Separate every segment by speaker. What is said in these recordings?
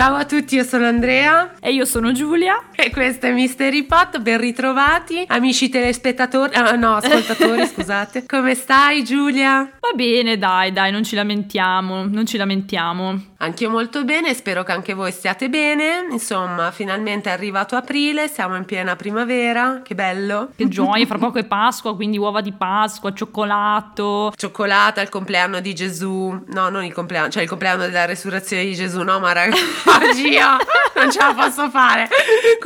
Speaker 1: Ciao a tutti, io sono Andrea.
Speaker 2: E io sono Giulia.
Speaker 1: E questo è Mystery Pot, ben ritrovati. Amici telespettatori, ah, no, ascoltatori, scusate. Come stai Giulia?
Speaker 2: Va bene, dai, dai, non ci lamentiamo, non ci lamentiamo.
Speaker 1: Anch'io molto bene, spero che anche voi stiate bene. Insomma, finalmente è arrivato aprile, siamo in piena primavera, che bello.
Speaker 2: Che gioia, fra poco è Pasqua, quindi uova di Pasqua, cioccolato.
Speaker 1: Cioccolata, il compleanno di Gesù. No, non il compleanno, cioè il compleanno della resurrezione di Gesù, no, ma ragazzi, oggi io non ce la posso fare.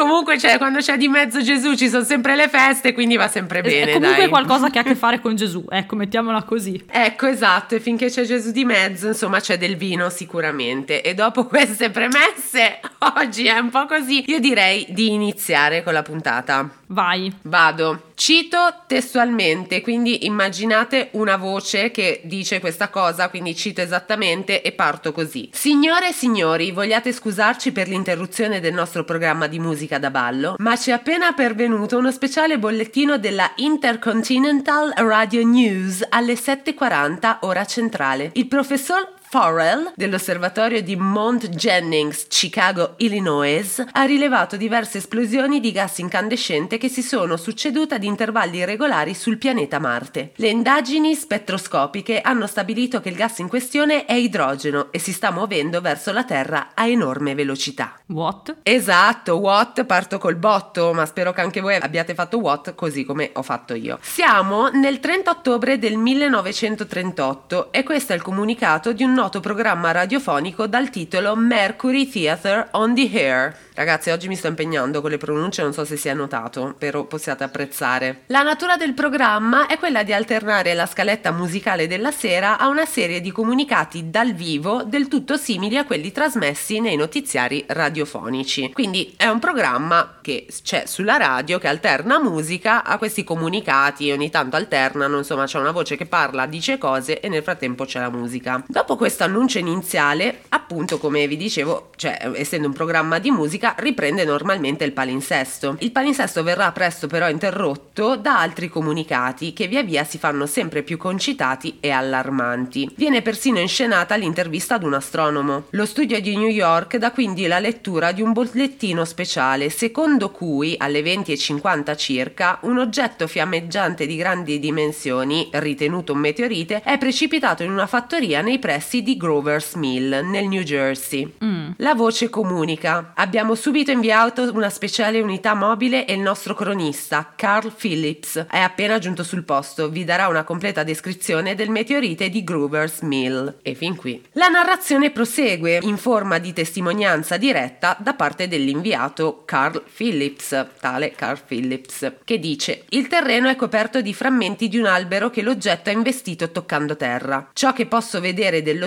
Speaker 1: Comunque, cioè, quando c'è di mezzo Gesù ci sono sempre le feste, quindi va sempre bene.
Speaker 2: È comunque
Speaker 1: dai.
Speaker 2: qualcosa che ha a che fare con Gesù, ecco, mettiamola così.
Speaker 1: Ecco, esatto, e finché c'è Gesù di mezzo, insomma, c'è del vino sicuramente. E dopo queste premesse, oggi è un po' così. Io direi di iniziare con la puntata.
Speaker 2: Vai.
Speaker 1: Vado. Cito testualmente, quindi immaginate una voce che dice questa cosa, quindi cito esattamente e parto così. Signore e signori, vogliate scusarci per l'interruzione del nostro programma di musica da ballo, ma ci è appena pervenuto uno speciale bollettino della Intercontinental Radio News alle 7.40 ora centrale. Il professor Farrell dell'osservatorio di Mount Jennings, Chicago, Illinois, ha rilevato diverse esplosioni di gas incandescente che si sono succedute ad intervalli regolari sul pianeta Marte. Le indagini spettroscopiche hanno stabilito che il gas in questione è idrogeno e si sta muovendo verso la Terra a enorme velocità.
Speaker 2: What?
Speaker 1: Esatto, what? Parto col botto, ma spero che anche voi abbiate fatto what così come ho fatto io. Siamo nel 30 ottobre del 1938 e questo è il comunicato di un noto programma radiofonico dal titolo Mercury Theatre on the Air. Ragazzi, oggi mi sto impegnando con le pronunce, non so se si è notato, però possiate apprezzare. La natura del programma è quella di alternare la scaletta musicale della sera a una serie di comunicati dal vivo del tutto simili a quelli trasmessi nei notiziari radiofonici. Quindi è un programma che c'è sulla radio che alterna musica a questi comunicati, ogni tanto alternano, insomma c'è una voce che parla, dice cose e nel frattempo c'è la musica. Dopo questo annuncio iniziale, appunto come vi dicevo, cioè essendo un programma di musica, riprende normalmente il palinsesto. Il palinsesto verrà presto però interrotto da altri comunicati che via via si fanno sempre più concitati e allarmanti. Viene persino inscenata l'intervista ad un astronomo. Lo studio di New York dà quindi la lettura di un bollettino speciale secondo cui alle 20.50 circa un oggetto fiammeggiante di grandi dimensioni, ritenuto un meteorite, è precipitato in una fattoria nei pressi di Grover's Mill nel New Jersey.
Speaker 2: Mm.
Speaker 1: La voce comunica. Abbiamo subito inviato una speciale unità mobile e il nostro cronista, Carl Phillips, è appena giunto sul posto. Vi darà una completa descrizione del meteorite di Grover's Mill. E fin qui. La narrazione prosegue in forma di testimonianza diretta da parte dell'inviato Carl Phillips, tale Carl Phillips, che dice: Il terreno è coperto di frammenti di un albero che l'oggetto ha investito toccando terra. Ciò che posso vedere dell'oggetto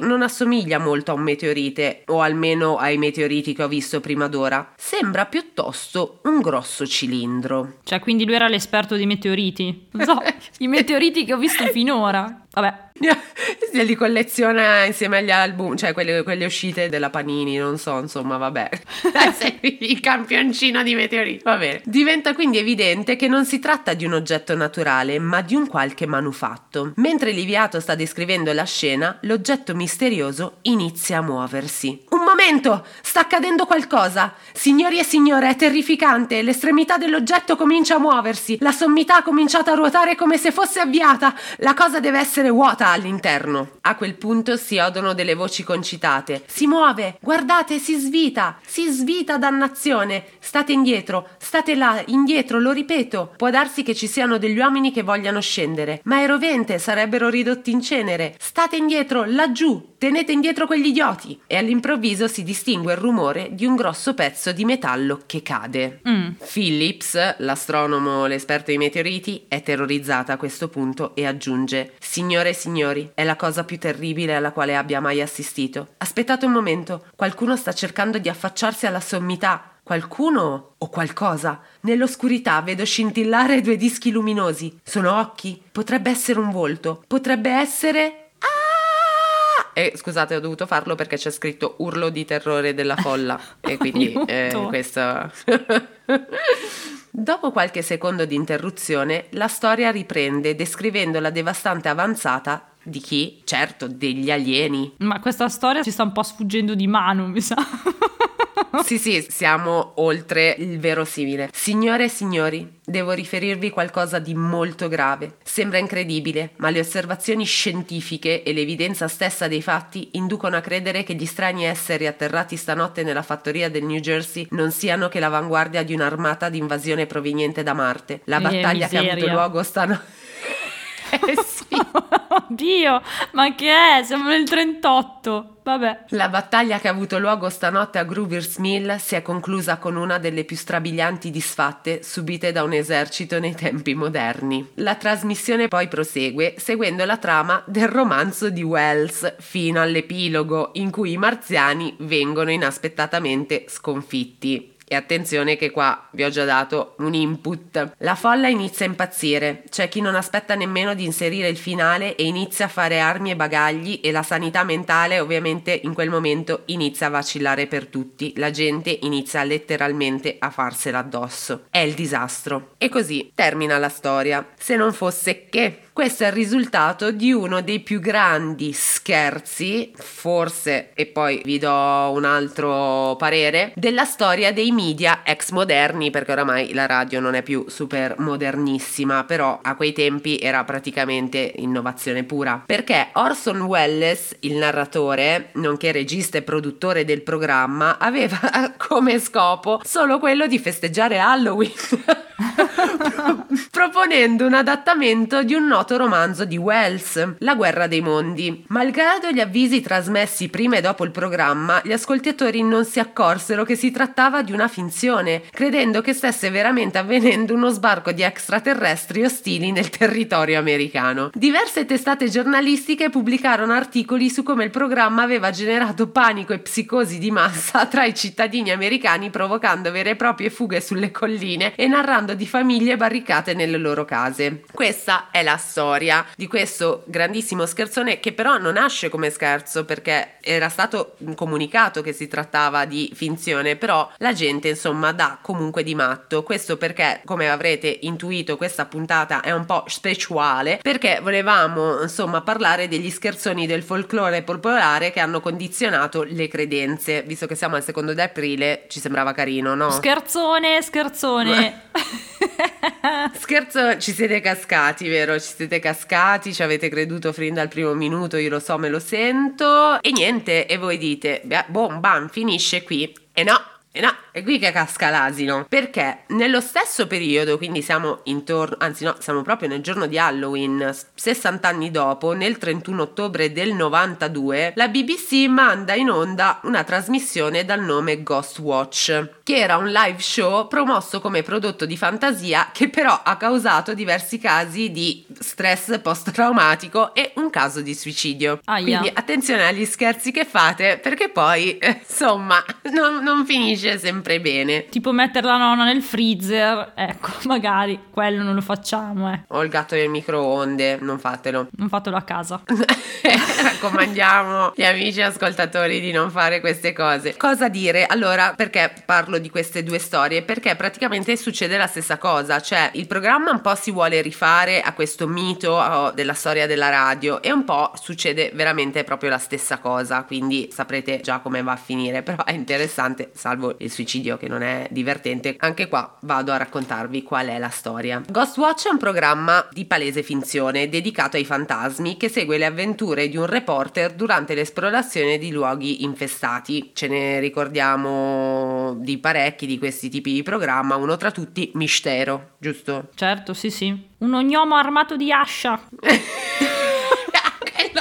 Speaker 1: non assomiglia molto a un meteorite, o almeno ai meteoriti che ho visto prima d'ora. Sembra piuttosto un grosso cilindro.
Speaker 2: Cioè, quindi lui era l'esperto di meteoriti. Non so, i meteoriti che ho visto finora. Vabbè.
Speaker 1: Li colleziona insieme agli album, cioè quelle, quelle uscite della Panini, non so, insomma, vabbè. Sei il campioncino di meteoriti. Va bene. Diventa quindi evidente che non si tratta di un oggetto naturale, ma di un qualche manufatto. Mentre l'inviato sta descrivendo la scena, l'oggetto misterioso inizia a muoversi. Un momento! Sta accadendo qualcosa! Signori e signore, è terrificante! L'estremità dell'oggetto comincia a muoversi. La sommità ha cominciato a ruotare come se fosse avviata. La cosa deve essere vuota all'interno. A quel punto si odono delle voci concitate. Si muove! Guardate, si svita! Si svita, dannazione! State indietro, state là, indietro, lo ripeto. Può darsi che ci siano degli uomini che vogliano scendere, ma è rovente, sarebbero ridotti in cenere. State indietro, laggiù, tenete indietro quegli idioti. E all'improvviso si distingue il rumore di un grosso pezzo di metallo che cade.
Speaker 2: Mm.
Speaker 1: Phillips, l'astronomo, l'esperto di meteoriti, è terrorizzata a questo punto e aggiunge: Signore e signori, è la cosa più terribile alla quale abbia mai assistito. Aspettate un momento, qualcuno sta cercando di affacciarsi alla sommità. Qualcuno o qualcosa? Nell'oscurità vedo scintillare due dischi luminosi. Sono occhi? Potrebbe essere un volto. Potrebbe essere. E scusate, ho dovuto farlo perché c'è scritto urlo di terrore della folla. e quindi eh, questo. Dopo qualche secondo di interruzione, la storia riprende descrivendo la devastante avanzata Di chi? Certo, degli alieni.
Speaker 2: Ma questa storia ci sta un po' sfuggendo di mano, mi sa.
Speaker 1: sì, sì, siamo oltre il verosimile. Signore e signori, devo riferirvi qualcosa di molto grave. Sembra incredibile, ma le osservazioni scientifiche e l'evidenza stessa dei fatti inducono a credere che gli strani esseri atterrati stanotte nella fattoria del New Jersey non siano che l'avanguardia di un'armata di invasione proveniente da Marte. La battaglia che ha avuto luogo stanotte
Speaker 2: eh sì. Oddio, ma che è? Siamo nel 38. Vabbè.
Speaker 1: La battaglia che ha avuto luogo stanotte a Groovers Mill si è conclusa con una delle più strabilianti disfatte subite da un esercito nei tempi moderni. La trasmissione poi prosegue seguendo la trama del romanzo di Wells fino all'epilogo in cui i marziani vengono inaspettatamente sconfitti. E attenzione che qua vi ho già dato un input. La folla inizia a impazzire, c'è chi non aspetta nemmeno di inserire il finale e inizia a fare armi e bagagli e la sanità mentale ovviamente in quel momento inizia a vacillare per tutti, la gente inizia letteralmente a farsela addosso. È il disastro. E così termina la storia. Se non fosse che questo è il risultato di uno dei più grandi scherzi, forse, e poi vi do un altro parere, della storia dei media ex moderni, perché oramai la radio non è più super modernissima, però a quei tempi era praticamente innovazione pura. Perché Orson Welles, il narratore, nonché regista e produttore del programma, aveva come scopo solo quello di festeggiare Halloween. proponendo un adattamento di un noto romanzo di Wells, La guerra dei mondi. Malgrado gli avvisi trasmessi prima e dopo il programma, gli ascoltatori non si accorsero che si trattava di una finzione, credendo che stesse veramente avvenendo uno sbarco di extraterrestri ostili nel territorio americano. Diverse testate giornalistiche pubblicarono articoli su come il programma aveva generato panico e psicosi di massa tra i cittadini americani, provocando vere e proprie fughe sulle colline e narrando di famiglie barricate nelle loro case. Questa è la storia di questo grandissimo scherzone che però non nasce come scherzo perché era stato comunicato che si trattava di finzione, però la gente insomma dà comunque di matto. Questo perché, come avrete intuito, questa puntata è un po' speciale perché volevamo insomma parlare degli scherzoni del folklore popolare che hanno condizionato le credenze. Visto che siamo al secondo di aprile, ci sembrava carino, no?
Speaker 2: Scherzone, scherzone.
Speaker 1: Scherzo, ci siete cascati, vero? Ci siete cascati, ci avete creduto fin dal primo minuto, io lo so, me lo sento. E niente, e voi dite, boom, bam, finisce qui. E no, e no, è qui che casca l'asino. Perché nello stesso periodo, quindi siamo intorno, anzi no, siamo proprio nel giorno di Halloween, 60 anni dopo, nel 31 ottobre del 92, la BBC manda in onda una trasmissione dal nome Ghost Watch, che era un live show promosso come prodotto di fantasia che però ha causato diversi casi di stress post-traumatico e un caso di suicidio. Aia. Quindi attenzione agli scherzi che fate perché poi, insomma, non, non finisce finisce sempre bene.
Speaker 2: Tipo mettere la nonna nel freezer, ecco, magari quello non lo facciamo, eh.
Speaker 1: O il gatto nel microonde, non fatelo.
Speaker 2: Non fatelo a casa.
Speaker 1: Raccomandiamo gli amici ascoltatori di non fare queste cose. Cosa dire? Allora, perché parlo di queste due storie? Perché praticamente succede la stessa cosa, cioè il programma un po' si vuole rifare a questo mito della storia della radio e un po' succede veramente proprio la stessa cosa, quindi saprete già come va a finire, però è interessante, salvo il suicidio che non è divertente, anche qua vado a raccontarvi qual è la storia. Ghostwatch è un programma di palese finzione dedicato ai fantasmi che segue le avventure di un reporter durante l'esplorazione di luoghi infestati. Ce ne ricordiamo di parecchi di questi tipi di programma, uno tra tutti Mistero, giusto?
Speaker 2: Certo, sì, sì. Un ognomo armato di ascia.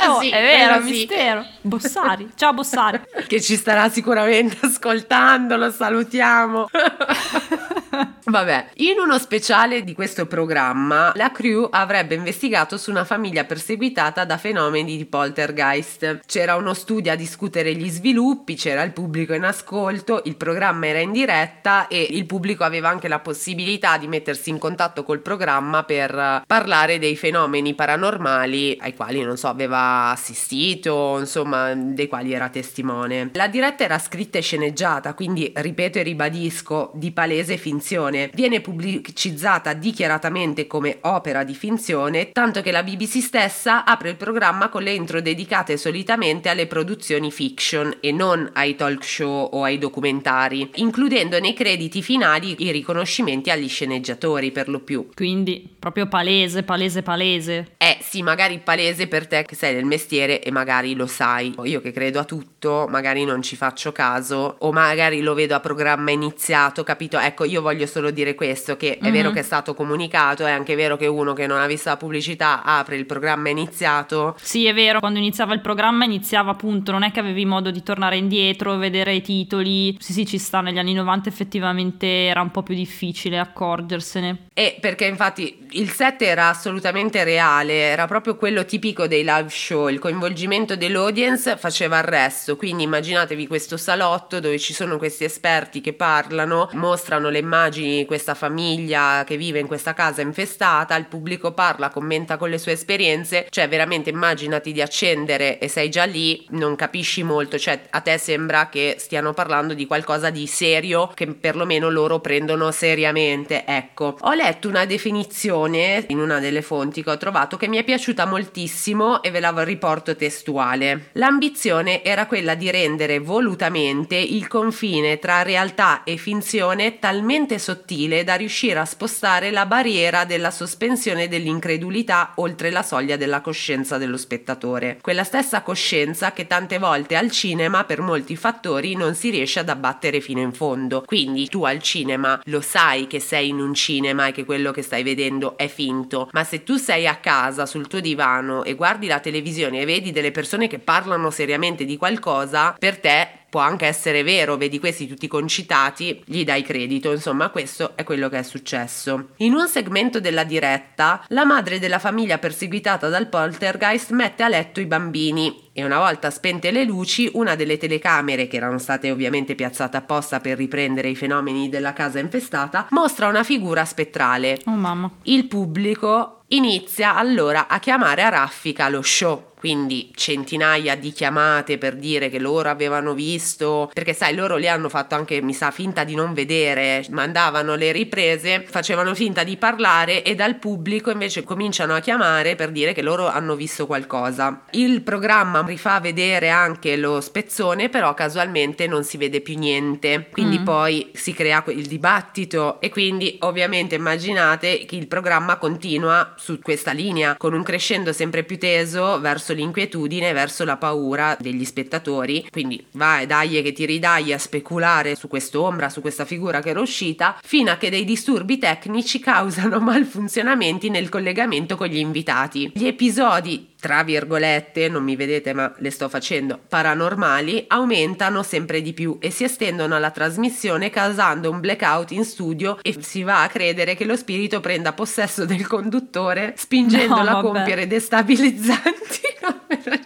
Speaker 1: oh, sì,
Speaker 2: è vero, sì. mistero. Bossari. Ciao Bossari.
Speaker 1: che ci starà sicuramente ascoltando, lo salutiamo. Vabbè, in uno speciale di questo programma, la crew avrebbe investigato su una famiglia perseguitata da fenomeni di poltergeist. C'era uno studio a discutere gli sviluppi, c'era il pubblico in ascolto, il programma era in diretta e il pubblico aveva anche la possibilità di mettersi in contatto col programma per parlare dei fenomeni paranormali ai quali, non so, aveva assistito, insomma, dei quali era testimone. La diretta era scritta e sceneggiata, quindi ripeto e ribadisco, di palese finzione finzione. Viene pubblicizzata dichiaratamente come opera di finzione, tanto che la BBC stessa apre il programma con le intro dedicate solitamente alle produzioni fiction e non ai talk show o ai documentari, includendo nei crediti finali i riconoscimenti agli sceneggiatori per lo più.
Speaker 2: Quindi proprio palese, palese, palese.
Speaker 1: Eh sì, magari palese per te che sei del mestiere e magari lo sai. Io che credo a tutto, magari non ci faccio caso o magari lo vedo a programma iniziato, capito? Ecco, io voglio solo dire questo, che è mm-hmm. vero che è stato comunicato, è anche vero che uno che non ha visto la pubblicità apre il programma iniziato.
Speaker 2: Sì, è vero, quando iniziava il programma iniziava appunto, non è che avevi modo di tornare indietro, vedere i titoli. Sì, sì, ci sta, negli anni 90 effettivamente era un po' più difficile accorgersene.
Speaker 1: E perché infatti il set era assolutamente reale, era proprio quello tipico dei live show, il coinvolgimento dell'audience faceva il resto, quindi immaginatevi questo salotto dove ci sono questi esperti che parlano, mostrano le immagini di questa famiglia che vive in questa casa infestata, il pubblico parla, commenta con le sue esperienze, cioè veramente immaginati di accendere e sei già lì, non capisci molto, cioè a te sembra che stiano parlando di qualcosa di serio che perlomeno loro prendono seriamente, ecco. Ho letto una definizione in una delle fonti che ho trovato che mi è piaciuta moltissimo e ve la riporto testuale. L'ambizione era quella di rendere volutamente il confine tra realtà e finzione talmente sottile da riuscire a spostare la barriera della sospensione dell'incredulità oltre la soglia della coscienza dello spettatore. Quella stessa coscienza che tante volte al cinema per molti fattori non si riesce ad abbattere fino in fondo. Quindi tu al cinema lo sai che sei in un cinema e che quello che stai vedendo è finto, ma se tu sei a casa sul tuo divano e guardi la televisione e vedi delle persone che parlano seriamente di qualcosa, per te può anche essere vero, vedi questi tutti concitati, gli dai credito, insomma questo è quello che è successo. In un segmento della diretta, la madre della famiglia perseguitata dal poltergeist mette a letto i bambini e una volta spente le luci, una delle telecamere, che erano state ovviamente piazzate apposta per riprendere i fenomeni della casa infestata, mostra una figura spettrale.
Speaker 2: Oh mamma.
Speaker 1: Il pubblico inizia allora a chiamare a raffica lo show quindi centinaia di chiamate per dire che loro avevano visto, perché sai, loro li hanno fatto anche, mi sa, finta di non vedere, mandavano le riprese, facevano finta di parlare e dal pubblico invece cominciano a chiamare per dire che loro hanno visto qualcosa. Il programma rifà vedere anche lo spezzone, però casualmente non si vede più niente, quindi mm. poi si crea il dibattito e quindi ovviamente immaginate che il programma continua su questa linea con un crescendo sempre più teso verso l'inquietudine, verso la paura degli spettatori. Quindi vai, dai che ti ridai a speculare su quest'ombra, su questa figura che era uscita, fino a che dei disturbi tecnici causano malfunzionamenti nel collegamento con gli invitati. Gli episodi tra virgolette, non mi vedete ma le sto facendo, paranormali, aumentano sempre di più e si estendono alla trasmissione causando un blackout in studio e si va a credere che lo spirito prenda possesso del conduttore spingendolo no, a compiere destabilizzanti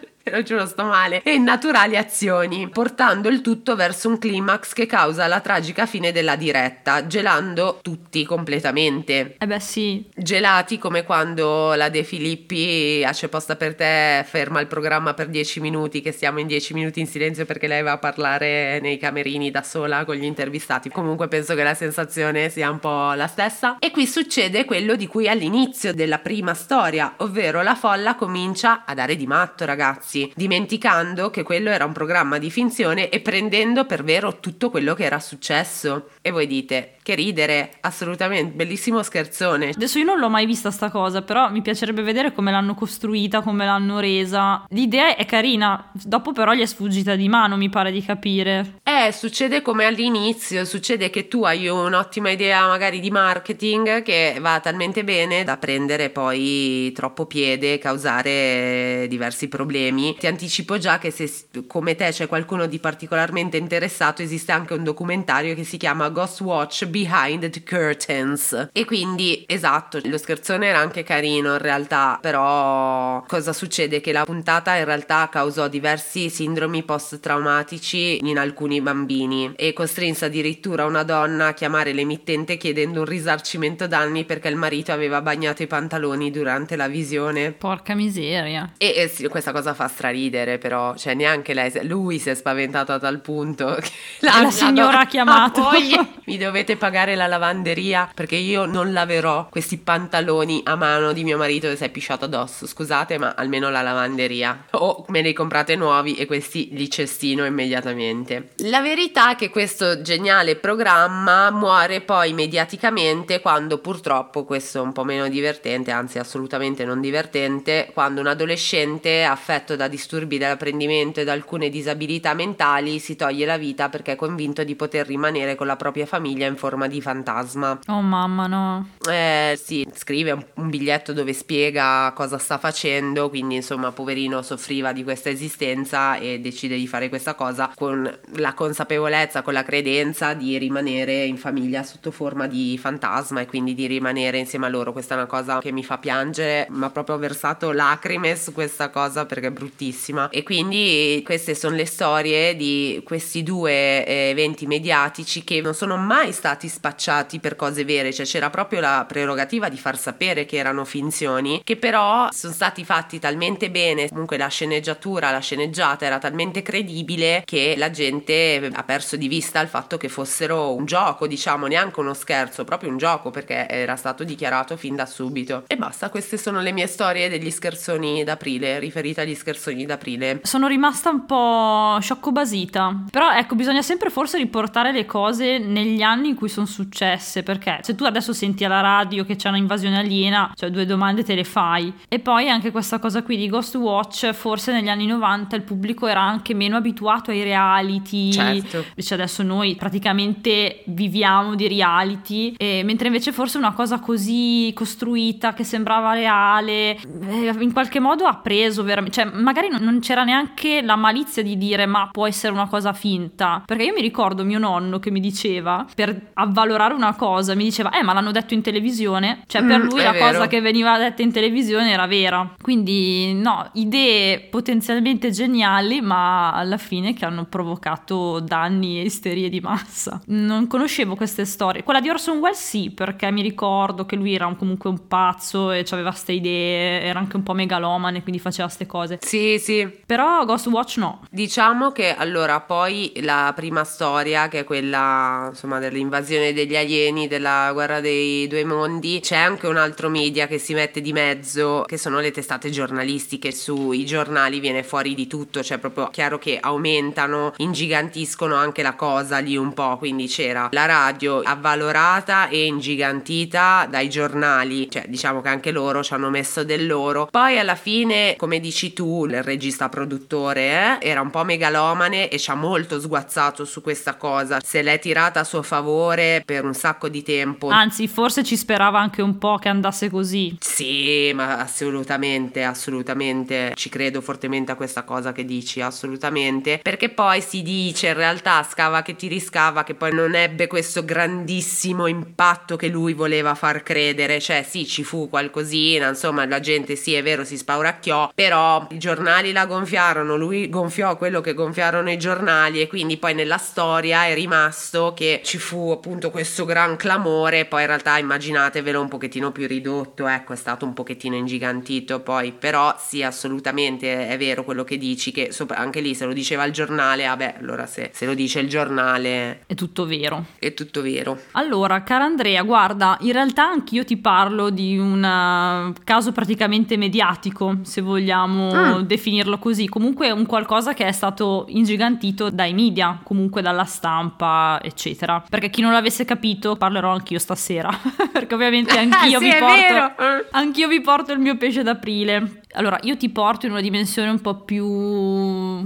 Speaker 1: lo giuro sto male, e naturali azioni, portando il tutto verso un climax che causa la tragica fine della diretta, gelando tutti completamente.
Speaker 2: Eh beh sì.
Speaker 1: Gelati come quando la De Filippi a C'è posta per te ferma il programma per 10 minuti, che stiamo in 10 minuti in silenzio perché lei va a parlare nei camerini da sola con gli intervistati. Comunque penso che la sensazione sia un po' la stessa. E qui succede quello di cui all'inizio della prima storia, ovvero la folla comincia a dare di matto ragazzi ragazzi, dimenticando che quello era un programma di finzione e prendendo per vero tutto quello che era successo. E voi dite, che ridere, assolutamente, bellissimo scherzone.
Speaker 2: Adesso io non l'ho mai vista sta cosa, però mi piacerebbe vedere come l'hanno costruita, come l'hanno resa. L'idea è carina, dopo però gli è sfuggita di mano, mi pare di capire.
Speaker 1: Eh, succede come all'inizio, succede che tu hai un'ottima idea magari di marketing che va talmente bene da prendere poi troppo piede, causare diversi problemi. Ti anticipo già che se come te c'è qualcuno di particolarmente interessato, esiste anche un documentario che si chiama Ghost Watch Behind the Curtains. E quindi, esatto, lo scherzone era anche carino in realtà, però cosa succede? Che la puntata in realtà causò diversi sindromi post-traumatici in alcuni bambini e costrinse addirittura una donna a chiamare l'emittente chiedendo un risarcimento danni perché il marito aveva bagnato i pantaloni durante la visione.
Speaker 2: Porca miseria.
Speaker 1: E, e sì, questa cosa fa straridere però, cioè neanche lei, lui si è spaventato a tal punto che
Speaker 2: la, la signora ha chiamato.
Speaker 1: Mi dovete pagare la lavanderia perché io non laverò questi pantaloni a mano di mio marito che si è pisciato addosso, scusate ma almeno la lavanderia. O me ne comprate nuovi e questi li cestino immediatamente. La verità è che questo geniale programma muore poi mediaticamente quando purtroppo, questo è un po' meno divertente, anzi assolutamente non divertente, quando un adolescente affetto da disturbi dell'apprendimento e da alcune disabilità mentali si toglie la vita perché è convinto di poter rimanere con la propria famiglia in forma di fantasma.
Speaker 2: Oh mamma no.
Speaker 1: Eh sì, scrive un, un biglietto dove spiega cosa sta facendo, quindi insomma poverino soffriva di questa esistenza e decide di fare questa cosa con la consapevolezza, con la credenza di rimanere in famiglia sotto forma di fantasma e quindi di rimanere insieme a loro. Questa è una cosa che mi fa piangere, mi ha proprio versato lacrime su questa cosa perché è bruttissima. E quindi queste sono le storie di questi due eh, eventi mediatici che non sono mai stati spacciati per cose vere, cioè c'era proprio la prerogativa di far sapere che erano finzioni, che però sono stati fatti talmente bene, comunque la sceneggiatura, la sceneggiata era talmente credibile che la gente ha perso di vista il fatto che fossero un gioco, diciamo, neanche uno scherzo, proprio un gioco perché era stato dichiarato fin da subito. E basta, queste sono le mie storie degli scherzoni d'aprile, riferite agli scherzoni d'aprile.
Speaker 2: Sono rimasta un po' scioccobasita, però ecco, bisogna sempre forse riportare le cose negli anni in cui sono successe, perché se tu adesso senti alla radio che c'è una invasione aliena, cioè due domande te le fai. E poi anche questa cosa qui di Ghost Watch, forse negli anni 90 il pubblico era anche meno abituato ai reality,
Speaker 1: certo.
Speaker 2: invece adesso noi praticamente viviamo di reality, e, mentre invece forse una cosa così costruita che sembrava reale, eh, in qualche modo ha preso veramente, cioè magari non c'era neanche la malizia di dire ma può essere una cosa finta, perché io mi ricordo mio nonno che mi diceva, per avvalorare una cosa, mi diceva eh ma l'hanno detto in televisione, cioè per
Speaker 1: Mm,
Speaker 2: lui la
Speaker 1: vero.
Speaker 2: cosa che veniva detta in televisione era vera, quindi no, idee potenzialmente geniali ma alla fine che hanno provocato danni e isterie di massa. Non conoscevo queste storie, quella di Orson Welles sì, perché mi ricordo che lui era un- comunque un pazzo e aveva queste idee, era anche un po' megalomane, quindi faceva queste cose.
Speaker 1: Sì, sì,
Speaker 2: Però Ghost Watch no.
Speaker 1: Diciamo che allora poi la prima storia, che è quella insomma dell'invasione degli alieni, della guerra dei due mondi, c'è anche un altro media che si mette di mezzo, che sono le testate giornalistiche. Sui giornali viene fuori di tutto, cioè proprio chiaro che aumentano, ingigantiscono anche la cosa lì un po'. Quindi c'era la radio avvalorata e ingigantita dai giornali, cioè diciamo che anche loro ci hanno messo del loro. Poi alla fine, come dici tu, il regista produttore eh, era un po' megalomane e ci ha molto sguazzato su questa cosa. Se l'è tirata a suo favore per un sacco di tempo.
Speaker 2: Anzi, forse ci sperava anche un po' che andasse così.
Speaker 1: Sì, ma assolutamente, assolutamente. Ci credo fortemente a questa cosa che dici, assolutamente. Perché poi si dice in realtà scava che ti riscava che poi non ebbe questo grandissimo impatto che lui voleva far credere. Cioè, sì, ci fu qualcosina, insomma, la gente sì, è vero, si spauracchiò, però i giornali la gonfiarono, lui gonfiò quello che gonfiarono i giornali e quindi poi nella storia è rimasto che ci fu appunto questo gran clamore, poi in realtà immaginatevelo un pochettino più ridotto, ecco, è stato un pochettino ingigantito poi, però sì, assolutamente è vero quello che dici, che sopra- anche lì se lo diceva il giornale, vabbè, allora se, se lo dice il giornale
Speaker 2: È tutto vero.
Speaker 1: è tutto vero.
Speaker 2: Allora, cara Andrea, guarda, in realtà anch'io ti parlo di un eh, caso praticamente mediatico, se vogliamo
Speaker 1: Mm.
Speaker 2: definirlo così. Comunque è un qualcosa che è stato ingigantito dai media, comunque dalla stampa, eccetera. Perché chi non l'avesse capito, parlerò anch'io stasera. Perché ovviamente anch'io
Speaker 1: Sì,
Speaker 2: vi porto. Anch'io vi porto il mio pesce d'aprile. Allora, io ti porto in una dimensione un po' più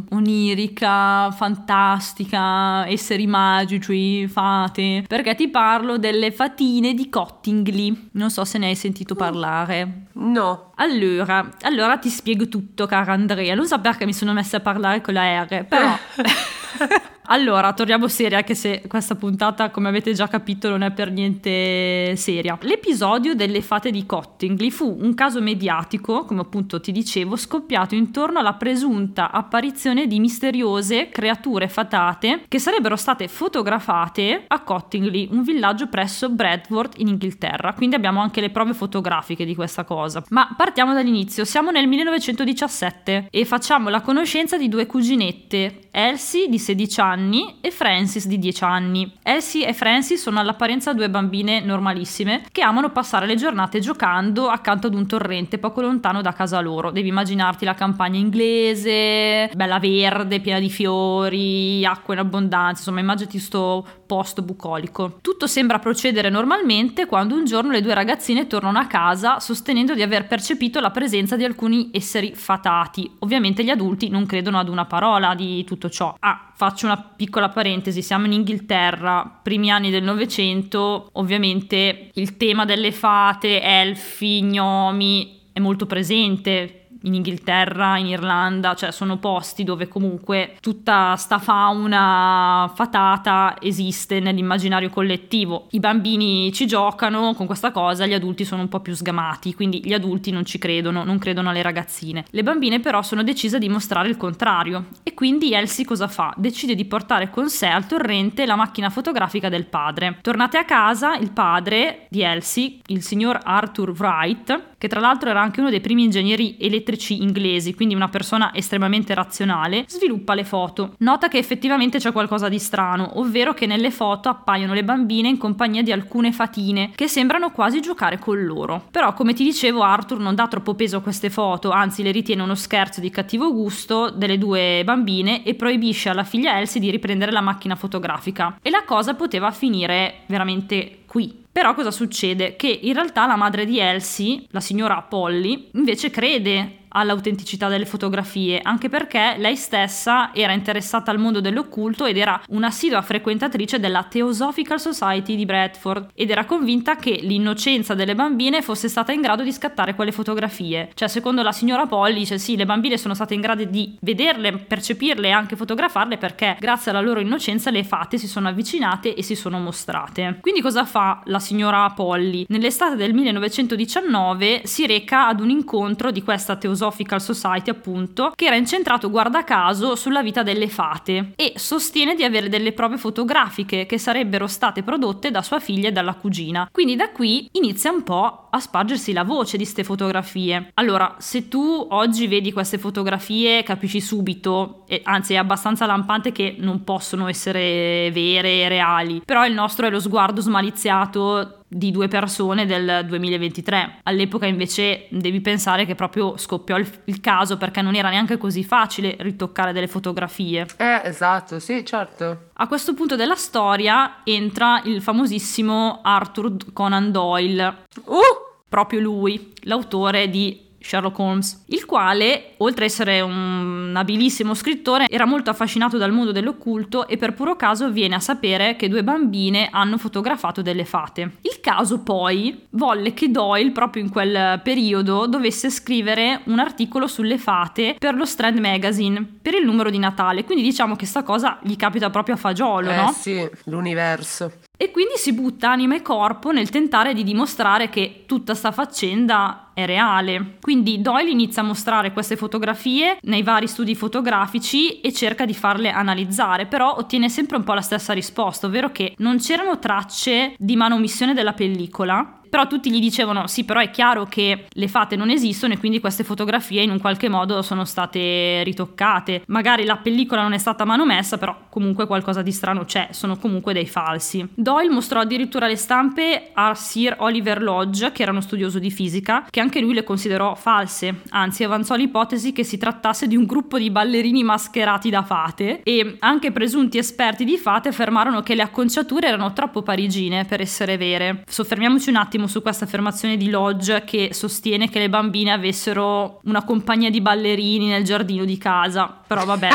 Speaker 2: onirica, fantastica, esseri magici, fate, perché ti parlo delle fatine di Cottingley. Non so se ne hai sentito parlare.
Speaker 1: No.
Speaker 2: Allora, allora ti spiego tutto, cara Andrea. Non so perché mi sono messa a parlare con la R, però Allora, torniamo seria, anche se questa puntata, come avete già capito, non è per niente seria. L'episodio delle fate di Cottingley fu un caso mediatico, come appunto ti dicevo, scoppiato intorno alla presunta apparizione di misteriose creature fatate che sarebbero state fotografate a Cottingley, un villaggio presso Bradford in Inghilterra. Quindi abbiamo anche le prove fotografiche di questa cosa. Ma partiamo dall'inizio. Siamo nel 1917 e facciamo la conoscenza di due cuginette, Elsie di 16 anni anni e Francis di 10 anni. Elsie e Francis sono all'apparenza due bambine normalissime che amano passare le giornate giocando accanto ad un torrente poco lontano da casa loro. Devi immaginarti la campagna inglese, bella verde, piena di fiori, acqua in abbondanza, insomma immaginati sto posto bucolico. Tutto sembra procedere normalmente quando un giorno le due ragazzine tornano a casa sostenendo di aver percepito la presenza di alcuni esseri fatati. Ovviamente gli adulti non credono ad una parola di tutto ciò. Ah, faccio una piccola parentesi, siamo in Inghilterra, primi anni del Novecento, ovviamente il tema delle fate, elfi, gnomi è molto presente, in Inghilterra, in Irlanda, cioè sono posti dove comunque tutta sta fauna fatata esiste nell'immaginario collettivo. I bambini ci giocano con questa cosa, gli adulti sono un po' più sgamati, quindi gli adulti non ci credono, non credono alle ragazzine. Le bambine però sono decise a dimostrare il contrario e quindi Elsie cosa fa? Decide di portare con sé al torrente la macchina fotografica del padre. Tornate a casa, il padre di Elsie, il signor Arthur Wright, che tra l'altro era anche uno dei primi ingegneri elettrici inglesi, quindi una persona estremamente razionale, sviluppa le foto. Nota che effettivamente c'è qualcosa di strano, ovvero che nelle foto appaiono le bambine in compagnia di alcune fatine che sembrano quasi giocare con loro. Però, come ti dicevo, Arthur non dà troppo peso a queste foto, anzi le ritiene uno scherzo di cattivo gusto delle due bambine e proibisce alla figlia Elsie di riprendere la macchina fotografica. E la cosa poteva finire veramente qui. Però cosa succede? Che in realtà la madre di Elsie, la signora Polly, invece crede all'autenticità delle fotografie, anche perché lei stessa era interessata al mondo dell'occulto ed era un'assidua frequentatrice della Theosophical Society di Bradford ed era convinta che l'innocenza delle bambine fosse stata in grado di scattare quelle fotografie. Cioè, secondo la signora Polly, dice sì, le bambine sono state in grado di vederle, percepirle e anche fotografarle perché grazie alla loro innocenza le fate si sono avvicinate e si sono mostrate. Quindi cosa fa la signora Polly? Nell'estate del 1919 si reca ad un incontro di questa Theosophical Philosophical Society, appunto, che era incentrato guarda caso sulla vita delle fate e sostiene di avere delle prove fotografiche che sarebbero state prodotte da sua figlia e dalla cugina. Quindi da qui inizia un po' a spargersi la voce di queste fotografie. Allora, se tu oggi vedi queste fotografie, capisci subito, e anzi è abbastanza lampante che non possono essere vere e reali, però il nostro è lo sguardo smaliziato di due persone del 2023. All'epoca invece devi pensare che proprio scoppiò il, il, caso perché non era neanche così facile ritoccare delle fotografie.
Speaker 1: Eh, esatto, sì, certo.
Speaker 2: A questo punto della storia entra il famosissimo Arthur Conan Doyle.
Speaker 1: Uh!
Speaker 2: Proprio lui, l'autore di Sherlock Holmes, il quale, oltre ad essere un abilissimo scrittore, era molto affascinato dal mondo dell'occulto e per puro caso viene a sapere che due bambine hanno fotografato delle fate. Il caso poi volle che Doyle, proprio in quel periodo, dovesse scrivere un articolo sulle fate per lo Strand Magazine, per il numero di Natale, quindi diciamo che sta cosa gli capita proprio a fagiolo,
Speaker 1: eh,
Speaker 2: no?
Speaker 1: sì, l'universo.
Speaker 2: E quindi si butta anima e corpo nel tentare di dimostrare che tutta sta faccenda è reale. Quindi Doyle inizia a mostrare queste fotografie nei vari studi fotografici e cerca di farle analizzare, però ottiene sempre un po' la stessa risposta, ovvero che non c'erano tracce di manomissione della pellicola, però tutti gli dicevano sì, però è chiaro che le fate non esistono e quindi queste fotografie in un qualche modo sono state ritoccate. Magari la pellicola non è stata manomessa, però comunque qualcosa di strano c'è, sono comunque dei falsi. Doyle mostrò addirittura le stampe a Sir Oliver Lodge, che era uno studioso di fisica, che anche lui le considerò false, anzi avanzò l'ipotesi che si trattasse di un gruppo di ballerini mascherati da fate e anche presunti esperti di fate affermarono che le acconciature erano troppo parigine per essere vere. Soffermiamoci un attimo su questa affermazione di Lodge che sostiene che le bambine avessero una compagnia di ballerini nel giardino di casa però vabbè,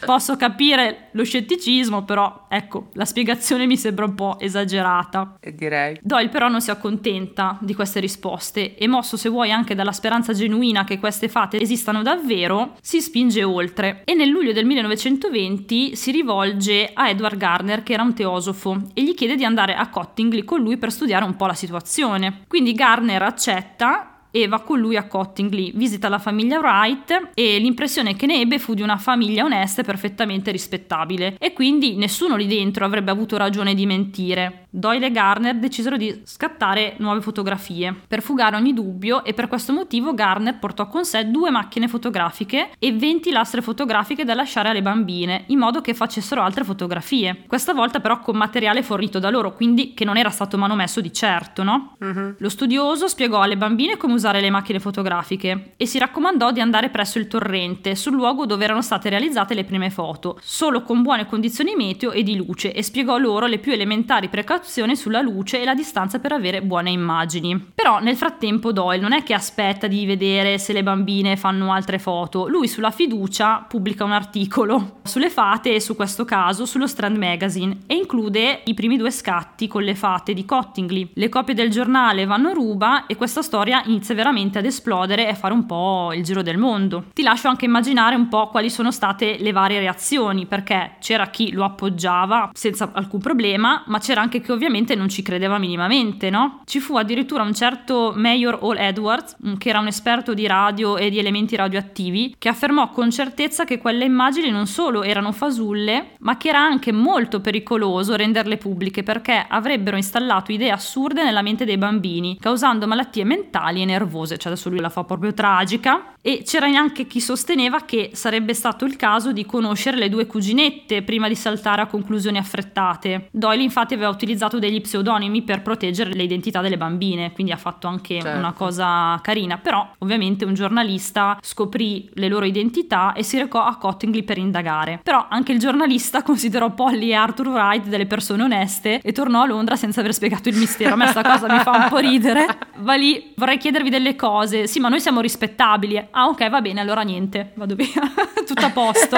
Speaker 2: posso capire lo scetticismo, però ecco, la spiegazione mi sembra un po' esagerata.
Speaker 1: Direi.
Speaker 2: Doyle però non si accontenta di queste risposte e mosso se vuoi anche dalla speranza genuina che queste fate esistano davvero, si spinge oltre e nel luglio del 1920 si rivolge a Edward Garner che era un teosofo e gli chiede di andare a Cottingley con lui per studiare un po' la situazione. Quindi Garner accetta e va con lui a Cottingley, visita la famiglia Wright e l'impressione che ne ebbe fu di una famiglia onesta e perfettamente rispettabile e quindi nessuno lì dentro avrebbe avuto ragione di mentire. Doyle e Garner decisero di scattare nuove fotografie per fugare ogni dubbio e per questo motivo Garner portò con sé due macchine fotografiche e 20 lastre fotografiche da lasciare alle bambine in modo che facessero altre fotografie. Questa volta però con materiale fornito da loro, quindi che non era stato manomesso di certo, no? Uh-huh. Lo studioso spiegò alle bambine come usare le macchine fotografiche e si raccomandò di andare presso il torrente, sul luogo dove erano state realizzate le prime foto, solo con buone condizioni meteo e di luce e spiegò loro le più elementari precauzioni valutazione sulla luce e la distanza per avere buone immagini. Però nel frattempo Doyle non è che aspetta di vedere se le bambine fanno altre foto, lui sulla fiducia pubblica un articolo sulle fate e su questo caso sullo Strand Magazine e include i primi due scatti con le fate di Cottingley. Le copie del giornale vanno ruba e questa storia inizia veramente ad esplodere e fare un po' il giro del mondo. Ti lascio anche immaginare un po' quali sono state le varie reazioni perché c'era chi lo appoggiava senza alcun problema, ma c'era anche chi ovviamente non ci credeva minimamente, no? Ci fu addirittura un certo Mayor Hall Edwards, mm, che era un esperto di radio e di elementi radioattivi, che affermò con certezza che quelle immagini non solo erano fasulle, ma che era anche molto pericoloso renderle pubbliche perché avrebbero installato idee assurde nella mente dei bambini, causando malattie mentali e nervose, cioè adesso lui la fa proprio tragica. E c'era neanche chi sosteneva che sarebbe stato il caso di conoscere le due cuginette prima di saltare a conclusioni affrettate. Doyle infatti aveva utilizzato utilizzato degli pseudonimi per proteggere le identità delle bambine, quindi ha fatto anche certo. una cosa carina, però ovviamente un giornalista scoprì le loro identità e si recò a Cottingley per indagare. Però anche il giornalista considerò Polly e Arthur Wright delle persone oneste e tornò a Londra senza aver spiegato il mistero. A me questa cosa mi fa un po' ridere. Va lì, vorrei chiedervi delle cose. Sì, ma noi siamo rispettabili. Ah, ok, va bene, allora niente, vado via. Tutto a posto.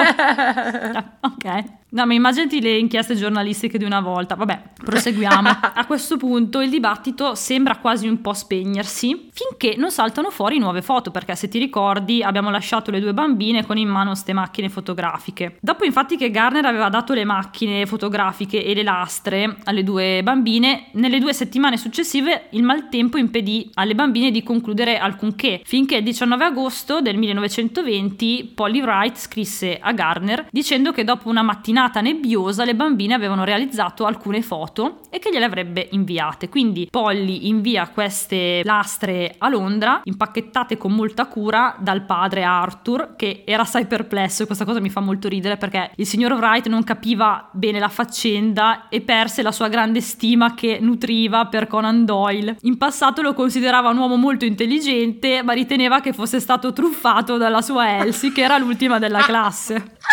Speaker 2: ok. No, ma immaginati le inchieste giornalistiche di una volta. Vabbè, proseguiamo. A questo punto il dibattito sembra quasi un po' spegnersi finché non saltano fuori nuove foto, perché se ti ricordi abbiamo lasciato le due bambine con in mano ste macchine fotografiche. Dopo infatti che Garner aveva dato le macchine fotografiche e le lastre alle due bambine, nelle due settimane successive il maltempo impedì alle bambine di concludere alcunché, finché il 19 agosto del 1920 Polly Wright scrisse a Garner dicendo che dopo una mattina mattinata nebbiosa le bambine avevano realizzato alcune foto e che gliele avrebbe inviate. Quindi Polly invia queste lastre a Londra, impacchettate con molta cura dal padre Arthur, che era assai perplesso questa cosa mi fa molto ridere perché il signor Wright non capiva bene la faccenda e perse la sua grande stima che nutriva per Conan Doyle. In passato lo considerava un uomo molto intelligente, ma riteneva che fosse stato truffato dalla sua Elsie, che era l'ultima della classe.